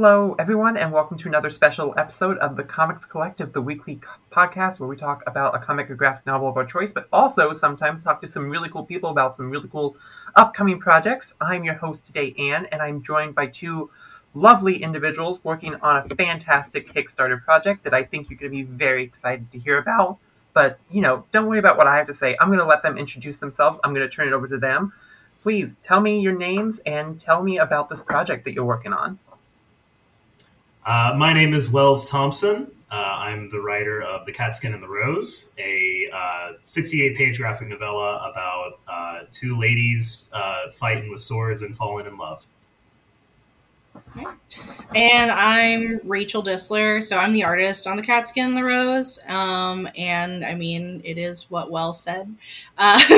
Hello, everyone, and welcome to another special episode of the Comics Collective, the weekly podcast where we talk about a comic or graphic novel of our choice, but also sometimes talk to some really cool people about some really cool upcoming projects. I'm your host today, Anne, and I'm joined by two lovely individuals working on a fantastic Kickstarter project that I think you're going to be very excited to hear about. But, you know, don't worry about what I have to say. I'm going to let them introduce themselves. I'm going to turn it over to them. Please tell me your names and tell me about this project that you're working on. Uh, my name is Wells Thompson. Uh, I'm the writer of The Catskin and the Rose, a uh, 68 page graphic novella about uh, two ladies uh, fighting with swords and falling in love. And I'm Rachel Distler, so I'm the artist on the Catskin and the Rose. Um, and I mean, it is what Wells said. Uh,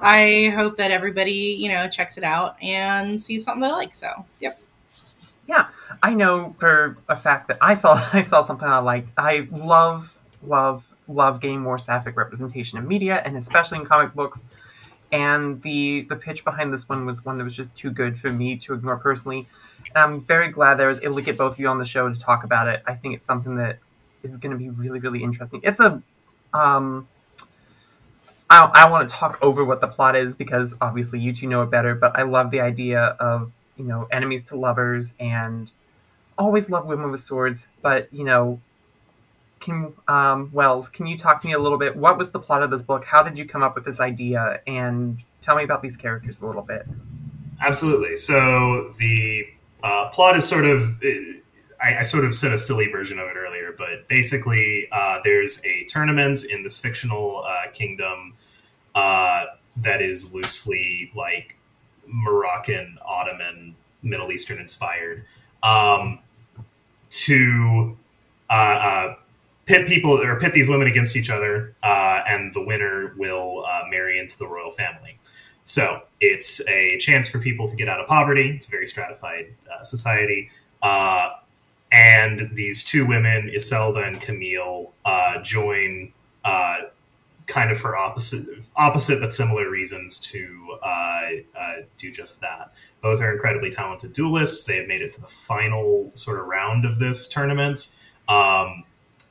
I hope that everybody, you know, checks it out and sees something they like. So, yep. Yeah, I know for a fact that I saw I saw something I liked. I love, love, love getting more sapphic representation in media, and especially in comic books. And the the pitch behind this one was one that was just too good for me to ignore personally. And I'm very glad that I was able to get both of you on the show to talk about it. I think it's something that is going to be really, really interesting. It's a um, I, I want to talk over what the plot is because obviously you two know it better, but I love the idea of you know enemies to lovers and always love women with swords. But you know can um, wells can you talk to me a little bit? What was the plot of this book? How did you come up with this idea? And tell me about these characters a little bit. Absolutely. So the uh, plot is sort of I, I, sort of said a silly version of it earlier but basically uh, there's a tournament in this fictional uh, kingdom uh, that is loosely like Moroccan, Ottoman, Middle Eastern inspired, um, to uh, uh, pit people or pit these women against each other, uh, and the winner will uh, marry into the royal family. So it's a chance for people to get out of poverty. It's a very stratified uh, society. Uh, and these two women, Iselda and Camille, join kind of for opposite opposite but similar reasons to uh, uh, do just that. Both are incredibly talented duelists. They have made it to the final sort of round of this tournament. Um,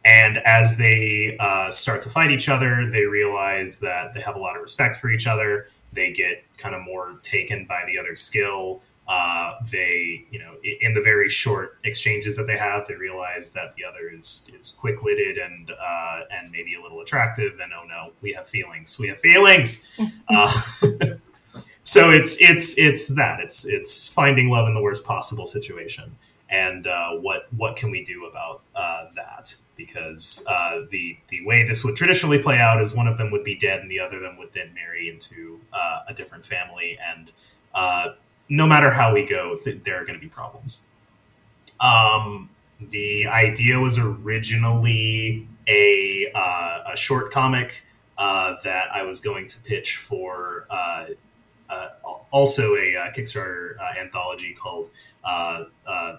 and as they uh, start to fight each other, they realize that they have a lot of respect for each other. They get kind of more taken by the other skill. Uh, they, you know, in the very short exchanges that they have, they realize that the other is is quick witted and uh, and maybe a little attractive. And oh no, we have feelings. We have feelings. uh, so it's it's it's that it's it's finding love in the worst possible situation. And uh, what what can we do about uh, that? Because uh, the the way this would traditionally play out is one of them would be dead, and the other them would then marry into a different family, and no matter how we go, th- there are going to be problems. Um, the idea was originally a, uh, a short comic uh, that I was going to pitch for uh, uh also a uh, Kickstarter uh, anthology called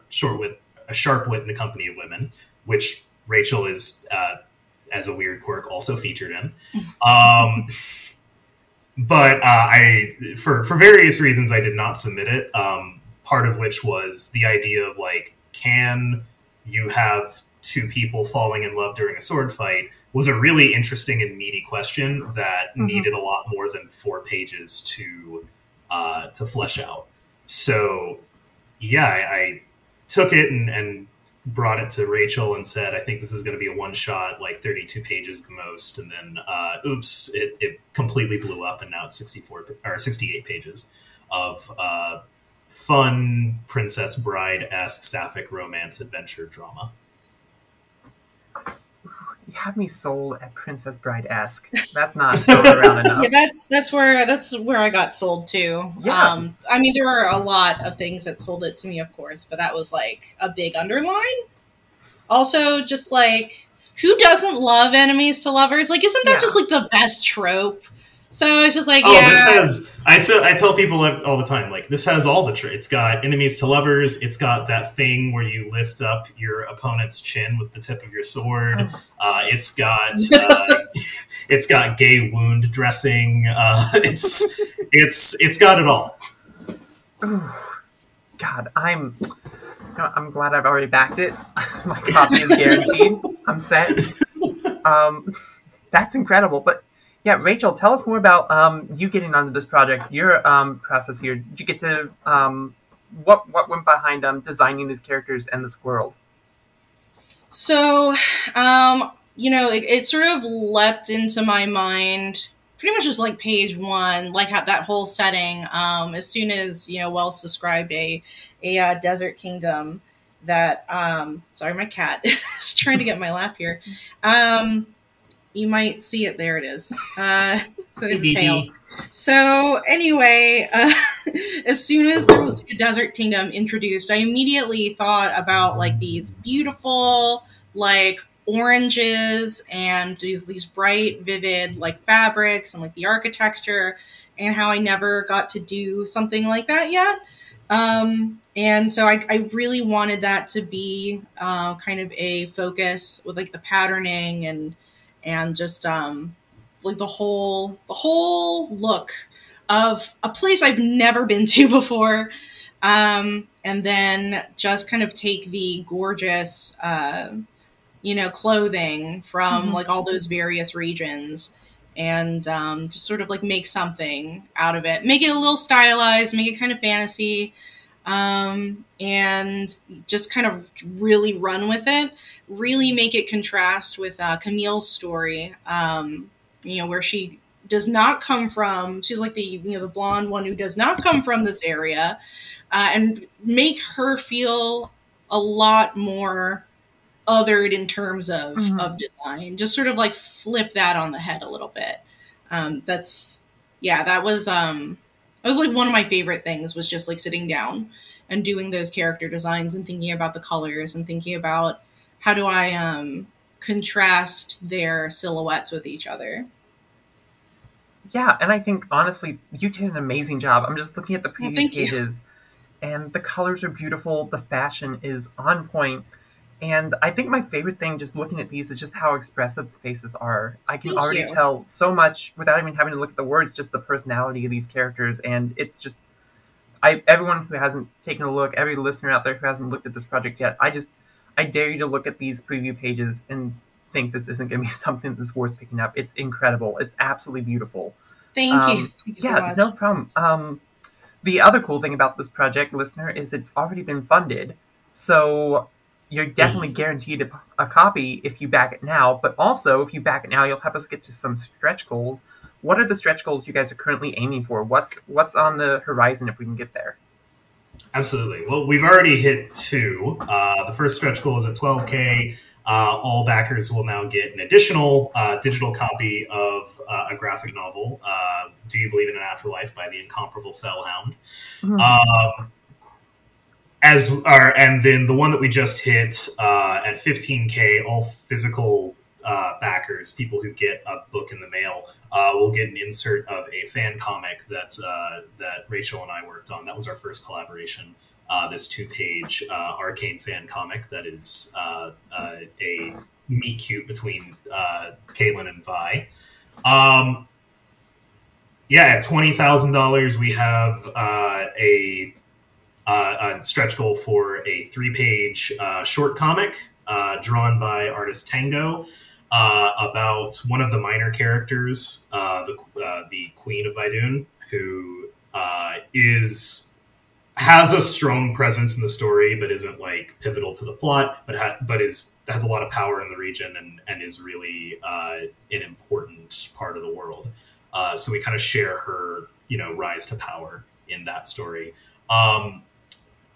Short Wit, A Sharp Wit in the Company of Women, which Rachel is, as a weird quirk, also featured in. Um, but uh, I, for for various reasons, I did not submit it. Um, part of which was the idea of like, can you have two people falling in love during a sword fight? Was a really interesting and meaty question that mm-hmm. needed a lot more than four pages to uh, to flesh out. So, yeah, I, I took it and, and brought it to Rachel and said, I think this is going to be a one shot, like 32 pages the most. And then, uh, oops, it, it completely blew up. And now it's 64 or 68 pages of uh, fun Princess Bride esque sapphic romance adventure drama. You have me sold at Princess Bride esque. That's not around enough. Yeah, that's that's where that's where I got sold too. Yeah. Um, I mean, there are a lot of things that sold it to me, of course, but that was like a big underline. Also, just like who doesn't love enemies to lovers? Like, isn't that yeah. just like the best trope? So it's just like, oh, yeah. this has. I so I tell people all the time, like this has all the traits. It's got enemies to lovers. It's got that thing where you lift up your opponent's chin with the tip of your sword. Oh. Uh, it's got uh, it's got gay wound dressing. Uh, it's it's it's got it all. God, I'm I'm glad I've already backed it. My copy is guaranteed. I'm set. Um, that's incredible. But yeah, Rachel, tell us more about um, you getting onto this project. Your um, process here. Did you get to um, what what went behind um, designing these characters and this world? So, um, you know, it, it sort of leapt into my mind pretty much just like page one, like that whole setting. Um, as soon as you know Wells described a a uh, desert kingdom that sorry, my cat is trying to get my lap here. You might see it. There it is. Uh, his tail. So anyway, uh, as soon as there was a desert kingdom introduced, I immediately thought about like these beautiful like oranges and these these bright, vivid like fabrics and like the architecture, and how I never got to do something like that yet. Um, and so I, I, really wanted that to be uh, kind of a focus with like the patterning and and just um, like the whole the whole look of a place I've never been to before. Um, and then just kind of take the gorgeous uh, you know, clothing from mm-hmm. like all those various regions and um, just sort of like make something out of it. Make it a little stylized, make it kind of fantasy, um, and just kind of really run with it. Really make it contrast with uh, Camille's story, um, you know, where she does not come from. She's like the you know the blonde one who does not come from this area, uh, and make her feel a lot more othered in terms of mm-hmm. of design. Just sort of like flip that on the head a little bit. Um, that's yeah, that was um, that was like one of my favorite things was just like sitting down and doing those character designs and thinking about the colors and thinking about how do I um, contrast their silhouettes with each other. Yeah, and I think honestly, you did an amazing job. I'm just looking at the preview well, pages, you. and the colors are beautiful. The fashion is on point and I think my favorite thing, just looking at these, is just how expressive the faces are. I can Thank already you. tell so much without even having to look at the words, just the personality of these characters, and it's just. I everyone who hasn't taken a look, every listener out there who hasn't looked at this project yet, I just I dare you to look at these preview pages and think this isn't going to be something that's worth picking up. It's incredible. It's absolutely beautiful. Thank um, you. Thank you yeah, so no problem. Um, the other cool thing about this project, listener, is it's already been funded. So you're definitely mm. guaranteed a, a, copy if you back it now. But also, if you back it now, you'll help us get to some stretch goals. What are the stretch goals you guys are currently aiming for? What's what's on the horizon if we can get there? Absolutely. Well, we've already hit two. Uh, the first stretch goal is at 12k. Uh, all backers will now get an additional uh, digital copy of uh, a graphic novel, uh, "Do You Believe in an Afterlife" by the incomparable Fellhound. Mm-hmm. Um, as and then the one that we just hit uh, at 15k all physical uh, backers people who get a book in the mail uh, will get an insert of a fan comic that uh, that rachel and i worked on. That was our first collaboration uh, this two page uh, arcane fan comic that is a meet cute between caitlyn and vi. Um, yeah at $20000 we have a a stretch goal for a three page uh, short comic uh, drawn by artist Tango uh, about one of the minor characters, uh, the, uh, the Queen of Baidoon, who is has a strong presence in the story, but isn't like pivotal to the plot, but ha- but is has a lot of power in the region and and is really an important part of the world. so we kind of share her, you know, rise to power in that story. Um,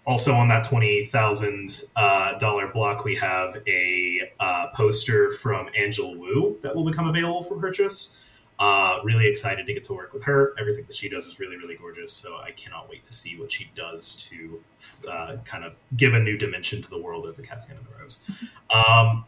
also on that twenty thousand uh, dollar block, we have a uh, poster from Angel Wu that will become available for purchase. Uh, really excited to get to work with her. Everything that she does is really, really gorgeous. So I cannot wait to see what she does to uh, kind of give a new dimension to the world of the cat skin and the rose. Um,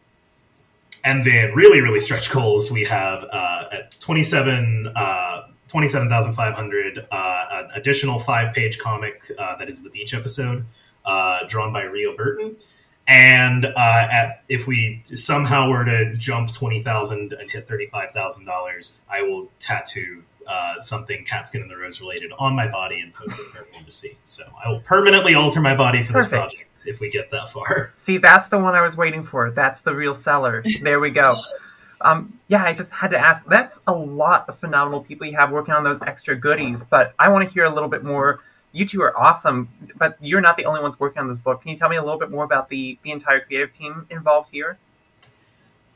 and then really, really stretch goals we have uh, at 27 uh, 27,500, uh, an additional five page comic uh, that is the beach episode, uh, drawn by Rio Burton. And uh, at, if we somehow were to jump 20,000 and hit $35,000, I will tattoo uh, something Catskin and the Rose related on my body and post it for everyone to see. So I will permanently alter my body for this project if we get that far. See, that's the one I was waiting for. That's the real seller. There we go. Um, yeah, I just had to ask. That's a lot of phenomenal people you have working on those extra goodies, but I want to hear a little bit more. You two are awesome, but you're not the only ones working on this book. Can you tell me a little bit more about the, the entire creative team involved here?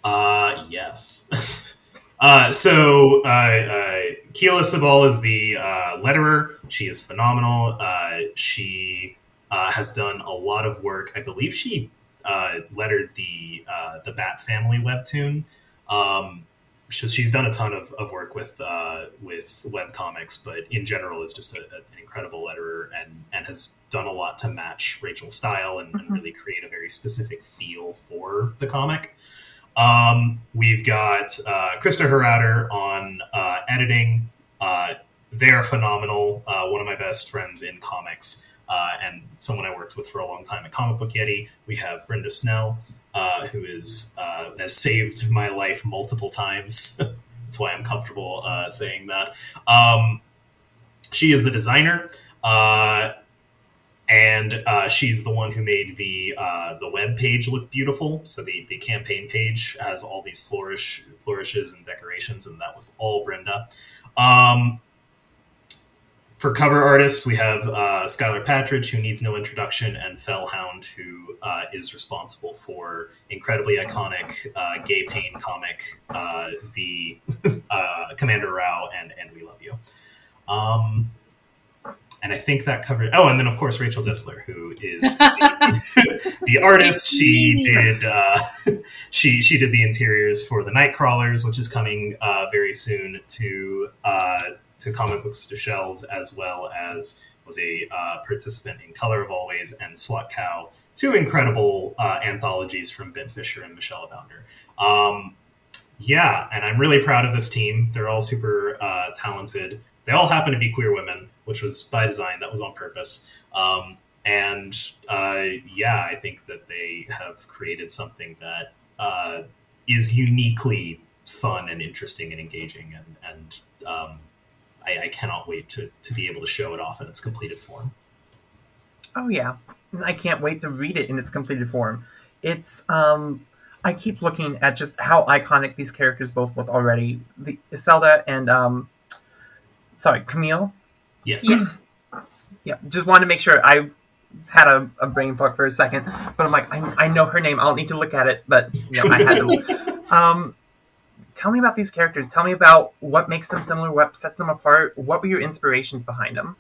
Uh, yes. uh, so uh, uh, Keela Sabal is the uh, letterer. She is phenomenal. Uh, she uh, has done a lot of work. I believe she uh, lettered the uh, the Bat Family webtoon. Um, so she's done a ton of, of work with uh, with web comics, but in general is just a, a- an incredible letterer and and has done a lot to match Rachel's style and, and Mhm. really create a very specific feel for the comic. Um, we've got uh, Krista Harauter on uh, editing. Uh, they're phenomenal. Uh, one of my best friends in comics, uh, and someone I worked with for a long time at Comic Book Yeti. We have Brenda Snell, uh, who is uh, has saved my life multiple times. That's why I'm comfortable uh, saying that. Um, she is the designer. Uh, and uh, she's the one who made the uh, the web page look beautiful. So the, the campaign page has all these flourish flourishes and decorations, and that was all Brenda. Um, for cover artists, we have uh, Skylar Patridge, who needs no introduction, and Fellhound, who uh, is responsible for incredibly iconic uh, gay pain comic, uh, the uh, Commander Rao and and We Love You. Um, and I think that covered. Oh, and then of course Rachel Distler, who is the, the artist. She did uh, she she did the interiors for the Nightcrawlers, which is coming uh, very soon to uh, to comic books to shelves, as well as was a uh, participant in Color of Always and SWAT Cow, two incredible uh, anthologies from Ben Fisher and Michelle Abounder. Um, yeah, and I'm really proud of this team. They're all super uh, talented. They all happen to be queer women, which was by design. That was on purpose. Um, and uh, yeah, I think that they have created something that uh, is uniquely fun and interesting and engaging, and and um, I, I cannot wait to to be able to show it off in its completed form. Oh yeah, I can't wait to read it in its completed form. It's um, I keep looking at just how iconic these characters both look already. The Iselda and um, sorry, Camille. Yes. Yes. Yeah, just wanted to make sure I had a, a brain fuck for a second, but I'm like, I, I know her name. I don't need to look at it, but you know, I had to. um, tell me about these characters. Tell me about what makes them similar, what sets them apart. What were your inspirations behind them?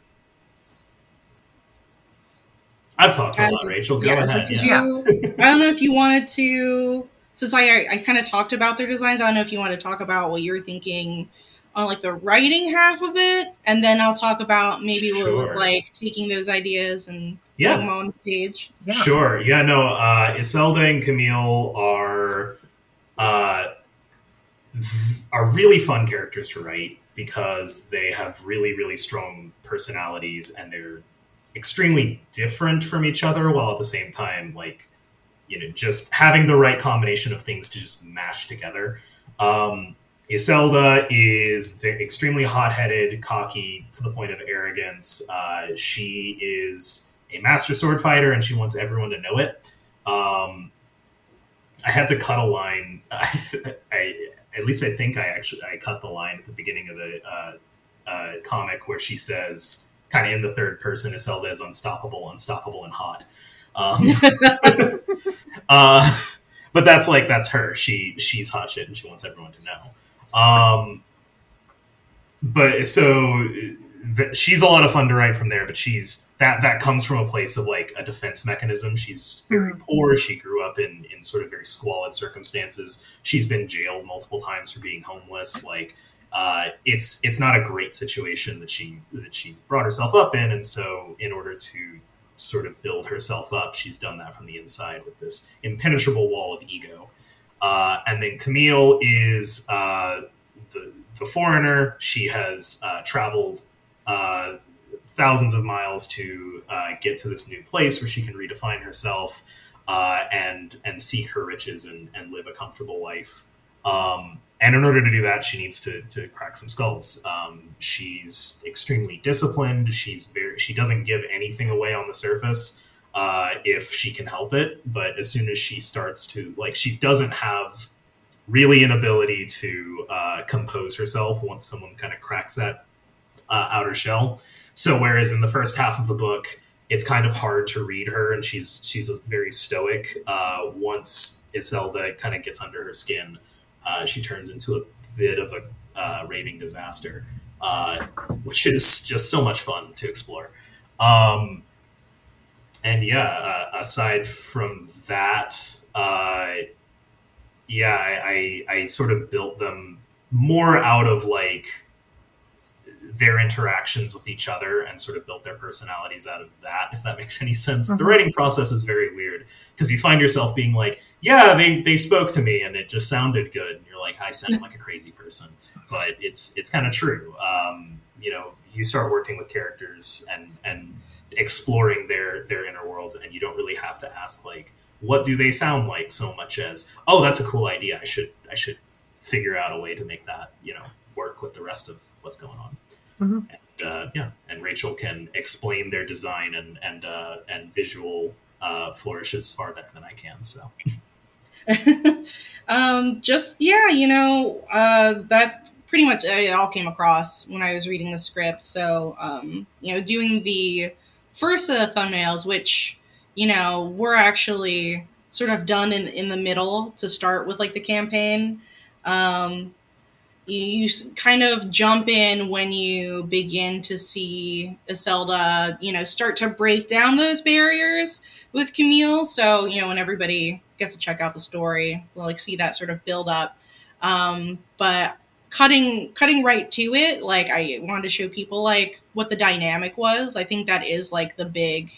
I've talked a lot, Um, Rachel. Go yeah, so did yeah. you- I don't know if you wanted to, since I I kind of talked about their designs. I don't know if you want to talk about what you're thinking on like the writing half of it, and then I'll talk about maybe what it was like taking those ideas and Yeah. putting them on the page. Yeah. Sure. Yeah. No. Uh, Iselda and Camille are uh, v- are really fun characters to write because they have really, really strong personalities and they're extremely different from each other, while at the same time, like you know, just having the right combination of things to just mash together. Um, Iselda is extremely hot-headed, cocky to the point of arrogance. Uh, she is a master sword fighter, and she wants everyone to know it. Um, I had to cut a line. I at least I think I actually I cut the line at the beginning of the uh, uh, comic where she says, kind of in the third person, Iselda is unstoppable, unstoppable, and hot. Um, uh, but that's like that's her. She she's hot shit, and she wants everyone to know. Um, but so th- she's a lot of fun to write from there. But she's that that comes from a place of like a defense mechanism. She's very Mhm. poor. She grew up in in sort of very squalid circumstances. She's been jailed multiple times for being homeless. Like uh, it's it's not a great situation that she that she's brought herself up in, and so in order to sort of build herself up, she's done that from the inside with this impenetrable wall of ego. Uh, and then Camille is uh, the the foreigner. She has uh, traveled uh, thousands of miles to uh, get to this new place where she can redefine herself uh, and and seek her riches and, and live a comfortable life. Um, and in order to do that, she needs to, to crack some skulls. Um, she's extremely disciplined. She's very she doesn't give anything away on the surface uh, if she can help it. But as soon as she starts to like, she doesn't have really an ability to uh, compose herself once someone kind of cracks that uh, outer shell. So whereas in the first half of the book, it's kind of hard to read her, and she's she's very stoic. Uh, once Iselda kind of gets under her skin, uh, she turns into a bit of a uh, raving disaster, uh, which is just so much fun to explore. Um, and yeah, uh, aside from that, uh, yeah, I, I, I sort of built them more out of like their interactions with each other and sort of built their personalities out of that if that makes any sense. Mm-hmm. the writing process is very weird because you find yourself being like yeah they, they spoke to me and it just sounded good. And you're like i sound like a crazy person but it's it's kind of true. Um, you know you start working with characters and and exploring their their inner worlds and you don't really have to ask like what do they sound like? so much as oh that's a cool idea. I should i should figure out a way to make that you know work with the rest of what's going on mm-hmm. and uh, yeah and rachel can explain their design and and uh, and visual uh, flourishes far better than i can so um just yeah you know uh that pretty much it all came across when i was reading the script so um you know doing the first of thumbnails, which you know were actually sort of done in in the middle to start with like the campaign. Um, you, you kind of jump in when you begin to see Iselda, you know, start to break down those barriers with Camille. So, you know, when everybody gets to check out the story, we'll like see that sort of build up. Um, but cutting cutting right to it like i wanted to show people like what the dynamic was i think that is like the big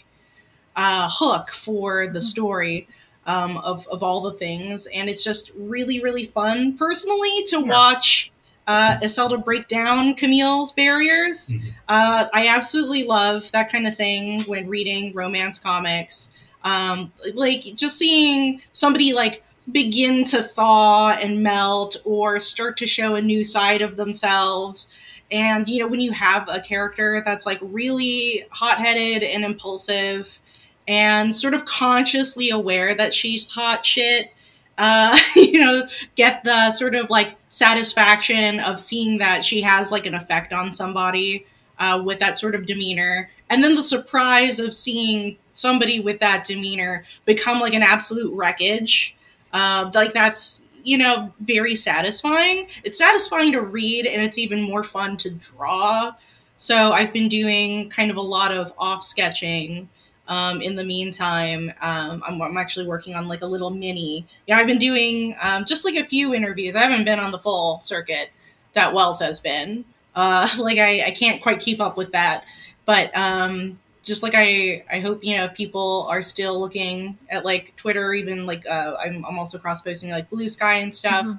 uh, hook for the mm-hmm. story um, of, of all the things and it's just really really fun personally to yeah. watch uh, Iselda break down Camille's barriers. Mm-hmm. Uh, I absolutely love that kind of thing when reading romance comics. Um, like just seeing somebody like begin to thaw and melt or start to show a new side of themselves. And, you know, when you have a character that's like really hot headed and impulsive and sort of consciously aware that she's hot shit, uh, you know, get the sort of like satisfaction of seeing that she has like an effect on somebody uh, with that sort of demeanor. And then the surprise of seeing somebody with that demeanor become like an absolute wreckage uh, like that's you know very satisfying. It's satisfying to read, and it's even more fun to draw. So I've been doing kind of a lot of off sketching. Um, in the meantime, um, I'm, I'm, actually working on like a little mini. Yeah, I've been doing um, just like a few interviews. I haven't been on the full circuit that Wells has been. Uh, like I, I can't quite keep up with that, but um, just like I, I hope you know if people are still looking at like Twitter, even like uh, I'm, I'm also cross posting like Blue Sky and stuff. Mm-hmm.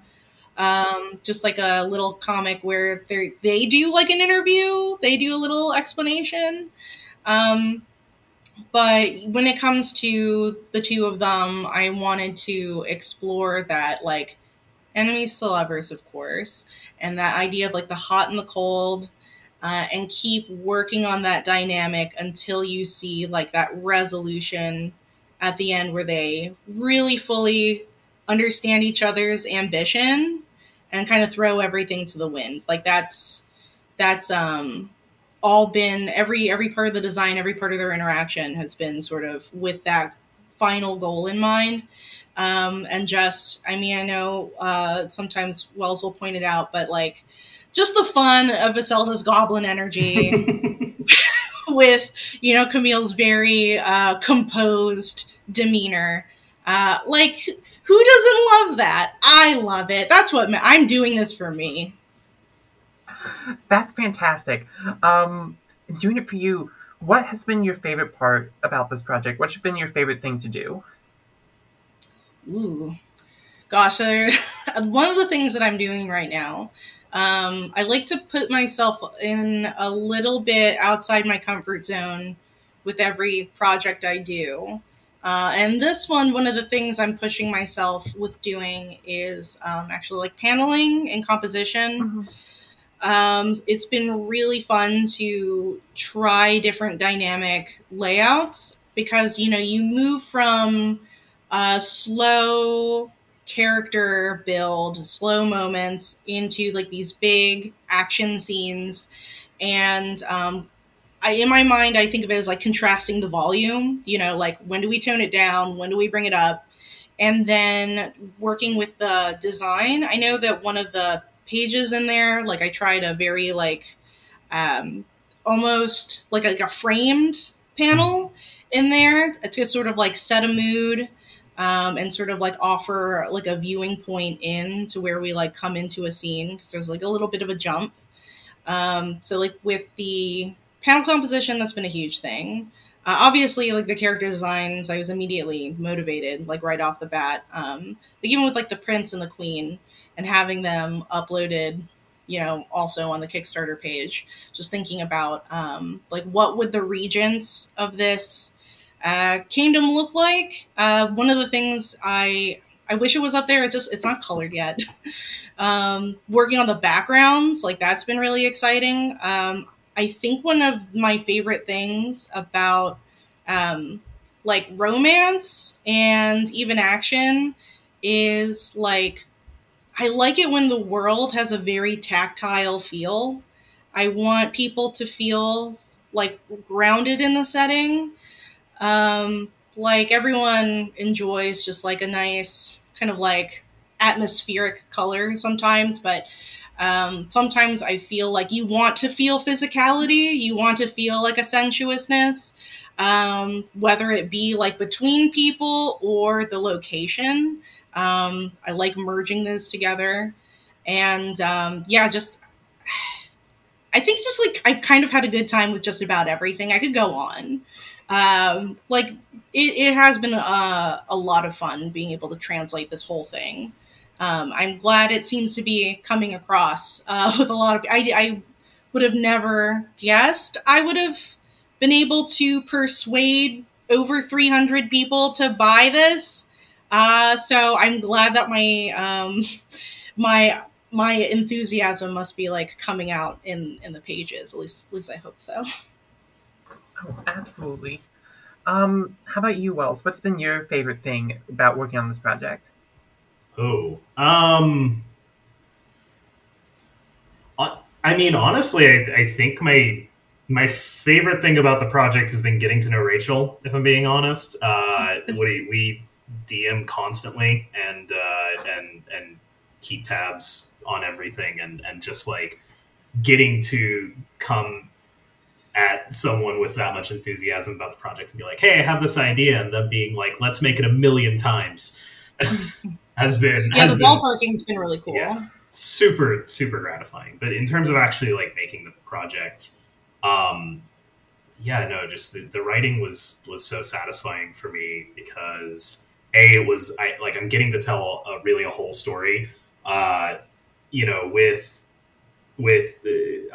Um, just like a little comic where they they do like an interview, they do a little explanation. Um, but when it comes to the two of them, I wanted to explore that like enemies to lovers, of course, and that idea of like the hot and the cold uh, and keep working on that dynamic until you see like that resolution at the end where they really fully understand each other's ambition and kind of throw everything to the wind. Like that's that's um all been every every part of the design every part of their interaction has been sort of with that final goal in mind um and just i mean i know uh sometimes wells will point it out but like just the fun of Iselda's goblin energy with, you know, Camille's very uh, composed demeanor. Uh, like, who doesn't love that? I love it. That's what I'm doing this for me. That's fantastic. Um, doing it for you, what has been your favorite part about this project? What's been your favorite thing to do? Ooh, gosh, one of the things that I'm doing right now um, I like to put myself in a little bit outside my comfort zone with every project I do. Uh, and this one, one of the things I'm pushing myself with doing is um, actually like paneling and composition. Mm-hmm. Um, it's been really fun to try different dynamic layouts because you know you move from a slow character build, slow moments into like these big action scenes, and um, I, in my mind, I think of it as like contrasting the volume. You know, like when do we tone it down? When do we bring it up? And then working with the design. I know that one of the pages in there, like I tried a very like um, almost like a, like a framed panel in there to sort of like set a mood um, and sort of like offer like a viewing point in to where we like come into a scene because there's like a little bit of a jump. Um, so like with the panel composition, that's been a huge thing. Uh, obviously, like the character designs, I was immediately motivated, like right off the bat. Um, like even with like the prince and the queen, and having them uploaded, you know, also on the Kickstarter page. Just thinking about um, like what would the regents of this uh, kingdom look like? Uh, one of the things I I wish it was up there. It's just it's not colored yet. um, working on the backgrounds, like that's been really exciting. Um, I think one of my favorite things about um, like romance and even action is like I like it when the world has a very tactile feel. I want people to feel like grounded in the setting. Um, like everyone enjoys just like a nice kind of like atmospheric color sometimes, but um, sometimes I feel like you want to feel physicality, you want to feel like a sensuousness, um, whether it be like between people or the location. Um, I like merging those together. And um, yeah, just I think just like I kind of had a good time with just about everything. I could go on. Um, like it, it has been a, a lot of fun being able to translate this whole thing um, I'm glad it seems to be coming across uh, with a lot of. I, I would have never guessed I would have been able to persuade over 300 people to buy this. Uh, so I'm glad that my um, my my enthusiasm must be like coming out in in the pages. At least at least I hope so. Oh, absolutely. Um, how about you, Wells? What's been your favorite thing about working on this project? Oh, um, I mean, honestly, I, I think my my favorite thing about the project has been getting to know Rachel. If I'm being honest, uh, we, we DM constantly and uh, and and keep tabs on everything, and and just like getting to come at someone with that much enthusiasm about the project and be like, "Hey, I have this idea," and them being like, "Let's make it a million times." has been yeah has the ballparking's been really cool yeah, super super gratifying but in terms of actually like making the project um yeah no just the, the writing was was so satisfying for me because a it was i like i'm getting to tell a really a whole story uh you know with with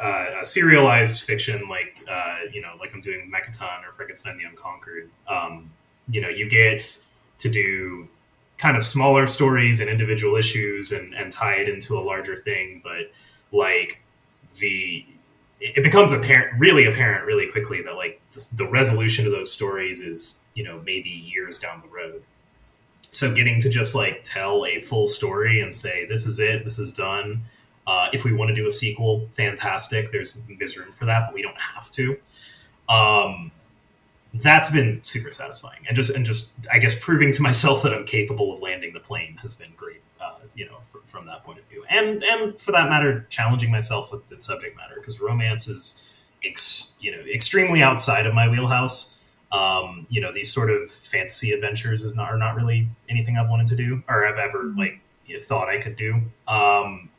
uh, a serialized fiction like uh, you know like i'm doing Mechaton or frankenstein the unconquered um, you know you get to do kind of smaller stories and individual issues and, and tie it into a larger thing. But like the, it becomes apparent, really apparent really quickly that like the, the resolution of those stories is, you know, maybe years down the road. So getting to just like tell a full story and say, this is it, this is done. Uh, if we want to do a sequel, fantastic. There's there's room for that, but we don't have to. Um, that's been super satisfying and just and just i guess proving to myself that i'm capable of landing the plane has been great uh, you know from that point of view and and for that matter challenging myself with the subject matter because romance is ex, you know extremely outside of my wheelhouse um, you know these sort of fantasy adventures is not are not really anything i've wanted to do or i've ever mm-hmm. like you know, thought i could do um,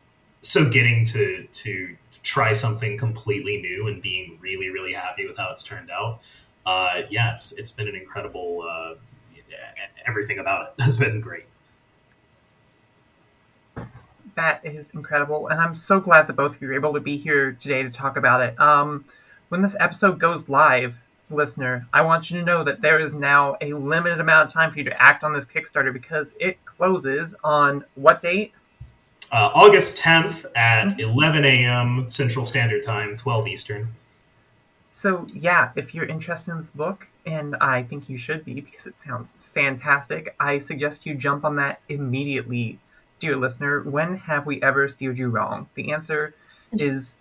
so getting to to try something completely new and being really really happy with how it's turned out uh, yeah, it's it's been an incredible. Uh, everything about it has been great. That is incredible, and I'm so glad that both of you are able to be here today to talk about it. Um, when this episode goes live, listener, I want you to know that there is now a limited amount of time for you to act on this Kickstarter because it closes on what date? Uh, August 10th at mm-hmm. 11 a.m. Central Standard Time, 12 Eastern. So, yeah, if you're interested in this book, and I think you should be because it sounds fantastic, I suggest you jump on that immediately, dear listener. When have we ever steered you wrong? The answer is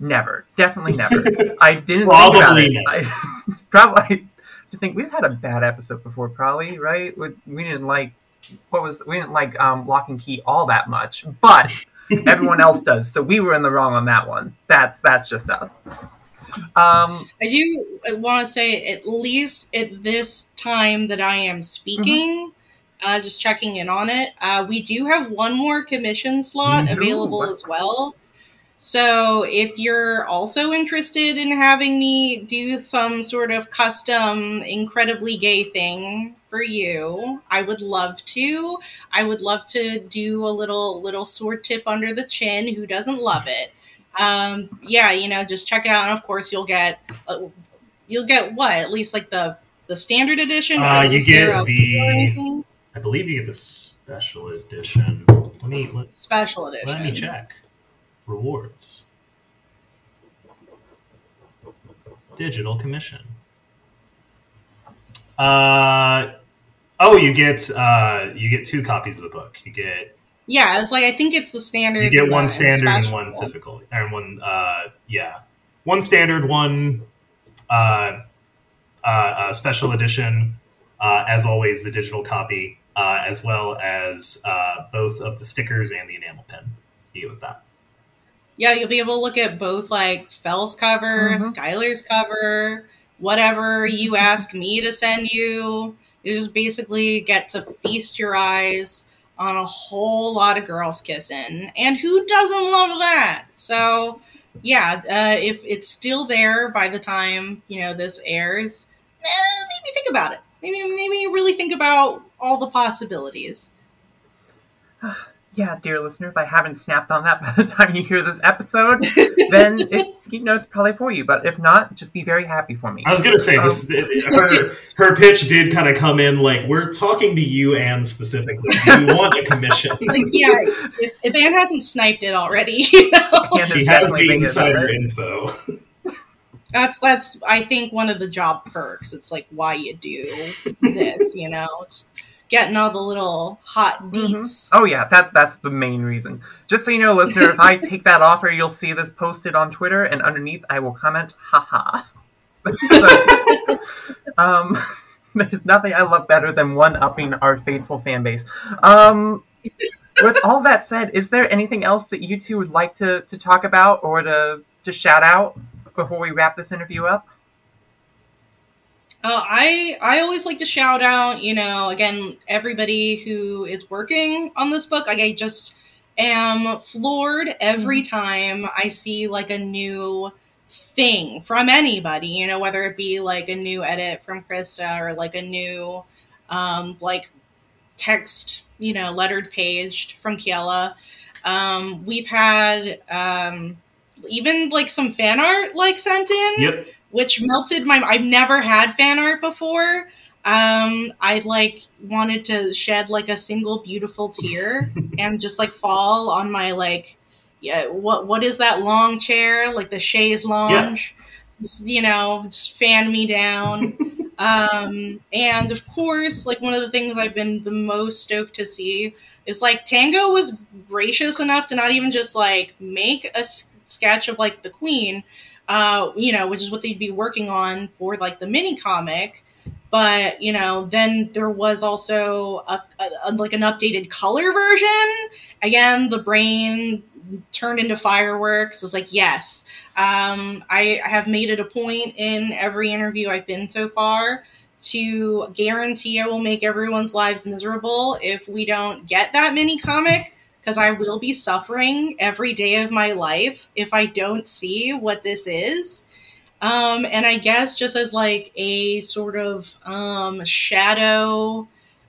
never. Definitely never. I didn't probably think about it. I, probably I think we've had a bad episode before, probably, right? We, we didn't like what was we didn't like um, Locke and Key all that much, but everyone else does. So we were in the wrong on that one. That's that's just us. Um, I do want to say, at least at this time that I am speaking, mm-hmm. uh, just checking in on it, uh, we do have one more commission slot available as well. So if you're also interested in having me do some sort of custom, incredibly gay thing for you, I would love to. I would love to do a little little sword tip under the chin. Who doesn't love it? Um, yeah, you know, just check it out, and of course you'll get uh, you'll get what at least like the the standard edition. Uh, you get the. I believe you get the special edition. Let me let, special edition. Let me check rewards. Digital commission. Uh, oh, you get uh, you get two copies of the book. You get yeah. It's like I think it's the standard. You get one standard and, one physical, and one uh, yeah, one standard, one uh, uh, uh special edition. Uh, as always, the digital copy, uh, as well as uh, both of the stickers and the enamel pen. You get with that yeah, you'll be able to look at both like Fell's cover, mm-hmm. Skylar's cover, whatever you ask me to send you. You just basically get to feast your eyes on a whole lot of girls kissing. And who doesn't love that? So, yeah, uh, if it's still there by the time, you know, this airs, eh, maybe think about it. Maybe, maybe really think about all the possibilities. yeah, dear listener, if I haven't snapped on that by the time you hear this episode, then it, you know it's probably for you. But if not, just be very happy for me. I was gonna say um, this. Her her pitch did kind of come in like we're talking to you, Anne specifically. Do you want a commission? Like, yeah, if, if Anne hasn't sniped it already, you know? she has the insider info. That's that's I think one of the job perks. It's like why you do this, you know. Just, getting all the little hot mm-hmm. deets. Mm-hmm. Oh yeah, that's that's the main reason. Just so you know, listener, if I take that offer, you'll see this posted on Twitter, and underneath I will comment, haha. um, there's nothing I love better than one upping our faithful fan base. Um, with all that said, is there anything else that you two would like to, to talk about or to, to shout out before we wrap this interview up? Uh, I I always like to shout out, you know, again, everybody who is working on this book. Like I just am floored every mm-hmm. time I see like a new thing from anybody, you know, whether it be like a new edit from Krista or like a new um, like text, you know, lettered page from Kiela. Um, we've had um, even like some fan art like sent in. Yep which melted my. I've never had fan art before. Um, I like wanted to shed like a single beautiful tear and just like fall on my like, yeah. What what is that long chair like the chaise lounge? Yeah. Just, you know, just fan me down. um, and of course, like one of the things I've been the most stoked to see is like Tango was gracious enough to not even just like make a sketch of like the queen, uh, you know, which is what they'd be working on for like the mini comic. But you know, then there was also a, a, a, like an updated color version. Again, the brain turned into fireworks. I was like, yes, um, I, I have made it a point in every interview I've been so far to guarantee I will make everyone's lives miserable if we don't get that mini comic because I will be suffering every day of my life if I don't see what this is. Um, and I guess just as like a sort of um, shadow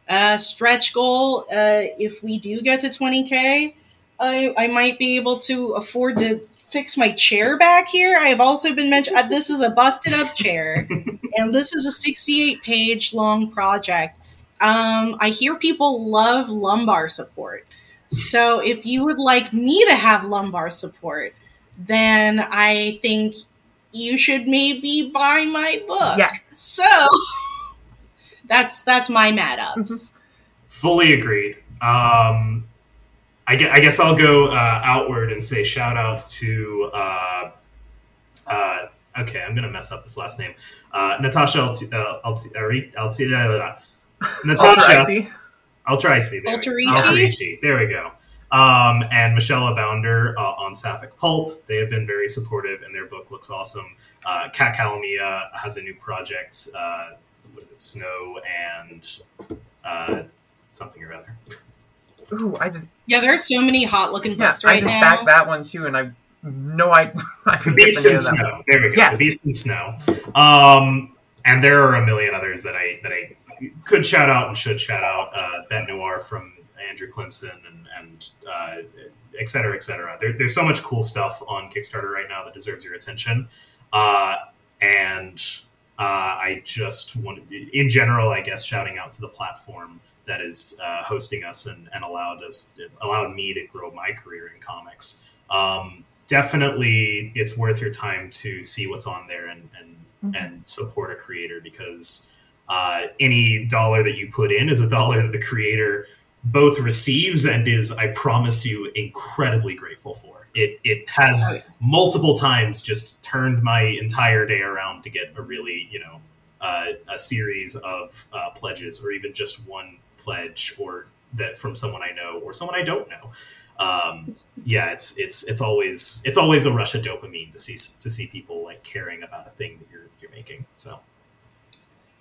uh, stretch goal, uh, if we do get to 20k, I, I might be able to afford to fix my chair back here. I have also been mentioned. Uh, this is a busted up chair, and this is a 68 page long project. Um, I hear people love lumbar support. So if you would like me to have lumbar support, then I think you should maybe buy my book. Yeah. So that's that's my mad ups. Mm-hmm. Fully agreed. Um, I, guess, I guess I'll go uh, outward and say shout out to. Uh, uh, okay, I'm gonna mess up this last name. Uh, Natasha Alti- uh, Alti- Alti- Alti- Natasha Alrighty. Altrici. There, we- Alterici. Alterici, There we go. Um, and Michelle Abounder uh, on Sapphic Pulp. They have been very supportive, and their book looks awesome. Uh, Kat Calamia has a new project. Uh, what is it? Snow and uh, something or other. Ooh, I just Yeah, there's so many hot looking yeah, books I right just now. backed that one too, and I no, I I The forget Beast the name and of. Snow. There we go. Yes. The Beast and Snow. Um, and there are a million others that I that I could shout out and should shout out. Uh, Bet Noir from Andrew Clemson and and uh, et cetera, et cetera. There, there's so much cool stuff on Kickstarter right now that deserves your attention. Uh, and uh, I just wanted, in general, I guess, shouting out to the platform that is uh, hosting us and, and allowed us allowed me to grow my career in comics. Um, definitely, it's worth your time to see what's on there and and, Mhm. and support a creator because uh, any dollar that you put in is a dollar that the creator both receives and is, I promise you, incredibly grateful for. It it has multiple times just turned my entire day around to get a really you know uh, a series of uh, pledges or even just one pledge or that from someone I know or someone I don't know. Um, yeah, it's it's it's always it's always a rush of dopamine to see to see people like caring about a thing that you're you're making. So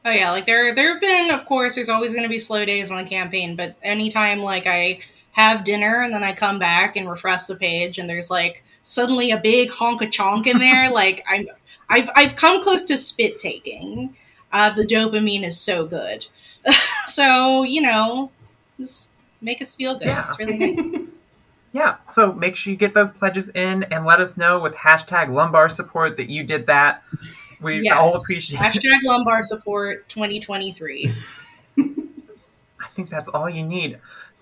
Oh yeah, like there there have been, of course, there's always going to be slow days on the campaign, but anytime like I have dinner and then I come back and refresh the page and there's like suddenly a big honk a chonk in there, like I'm I've I've come close to spit taking. Uh, the dopamine is so good, so you know, just make us feel good. Yeah. It's really nice. Yeah, so make sure you get those pledges in and let us know with hashtag lumbar support that you did that. We Yes. all appreciate it. Hashtag lumbar support 2023. I think that's all you need.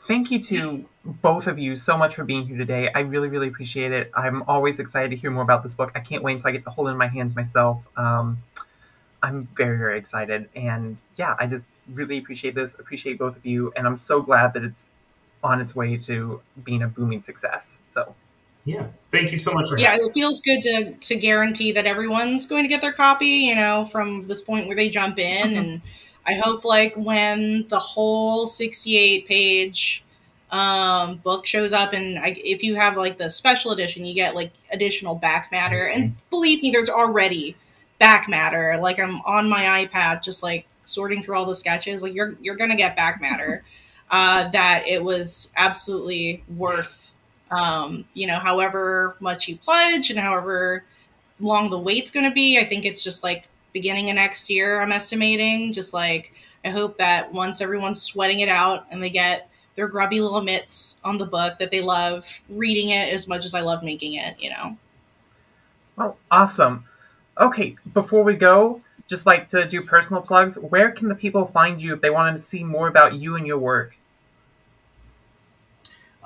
Thank you to both of you so much for being here today. I really, really appreciate it. I'm always excited to hear more about this book. I can't wait until I get to hold it in my hands myself. Um, I'm very, very excited. And yeah, I just really appreciate this, appreciate both of you. And I'm so glad that it's on its way to being a booming success. So, yeah, thank you so much for yeah, having it feels good to to guarantee that everyone's going to get their copy. You know, from this point where they jump in, and I hope like when the whole sixty-eight page um book shows up and I, if you have like the special edition you get like additional back matter. And believe me there's already back matter. Like i'm on my ipad just like sorting through all the sketches. Like you're you're gonna get back matter. Uh that it was absolutely worth um, you know, however much you pledge and however long the wait's going to be. I think it's just like beginning of next year, I'm estimating. Just like, I hope that once everyone's sweating it out and they get their grubby little mitts on the book, that they love reading it as much as I love making it, you know? well, awesome. Okay, before we go, just like to do personal plugs, where can the people find you if they wanted to see more about you and your work?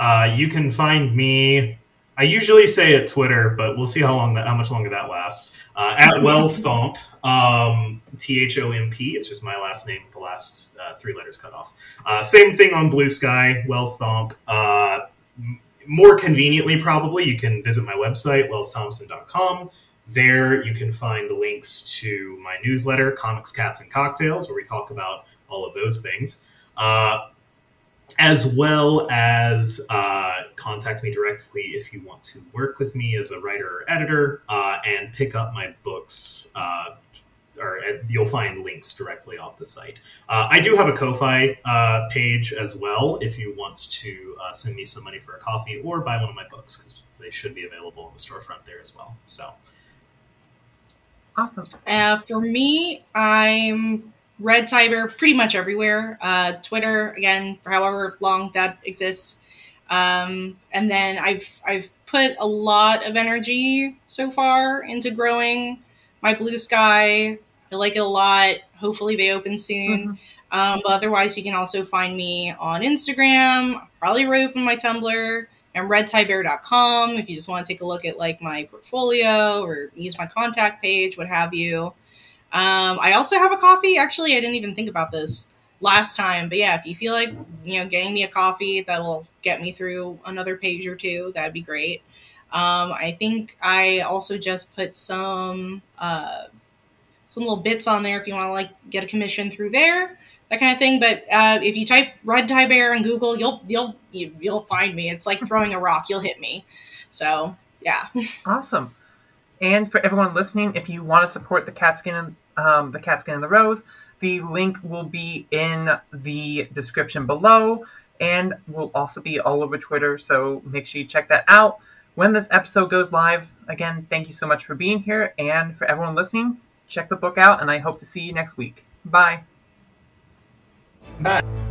Uh, you can find me. I usually say at Twitter, but we'll see how long that, how much longer that lasts. Uh, at Wells Thomp, um, T H O M P. It's just my last name, the last uh, three letters cut off. Uh, same thing on Blue Sky, Wells Thomp. Uh, more conveniently, probably, you can visit my website, wellsthompson.com. There, you can find links to my newsletter, Comics, Cats, and Cocktails, where we talk about all of those things. Uh, as well as uh, contact me directly if you want to work with me as a writer or editor uh, and pick up my books. Uh, or uh, you'll find links directly off the site. Uh, I do have a Ko-fi uh, page as well if you want to send me some money for a coffee or buy one of my books because they should be available in the storefront there as well. So Awesome. For me, I'm Red Tie Bear pretty much everywhere. Uh, Twitter, again, for however long that exists. Um, and then I've I've put a lot of energy so far into growing my blue sky. I like it a lot. Hopefully, they open soon. Mm-hmm. Um, but otherwise, you can also find me on Instagram. probably reopen my Tumblr and redtiebear.com if you just want to take a look at like my portfolio or use my contact page, what have you. Um, I also have a Ko-fi. Actually, I didn't even think about this last time, but yeah, if you feel like you know getting me a coffee that'll get me through another page or two, that'd be great. Um, I think I also just put some uh, some little bits on there if you want to like get a commission through there that kind of thing. But uh, if you type Red Tie Bear in Google, you'll you'll you'll find me. It's like throwing a rock; you'll hit me. So yeah. Awesome. And for everyone listening, if you want to support the cat skin and um, the cat skin and the rose, the link will be in the description below, and will also be all over Twitter. So make sure you check that out when this episode goes live. Again, thank you so much for being here, and for everyone listening, check the book out, and I hope to see you next week. Bye. Bye.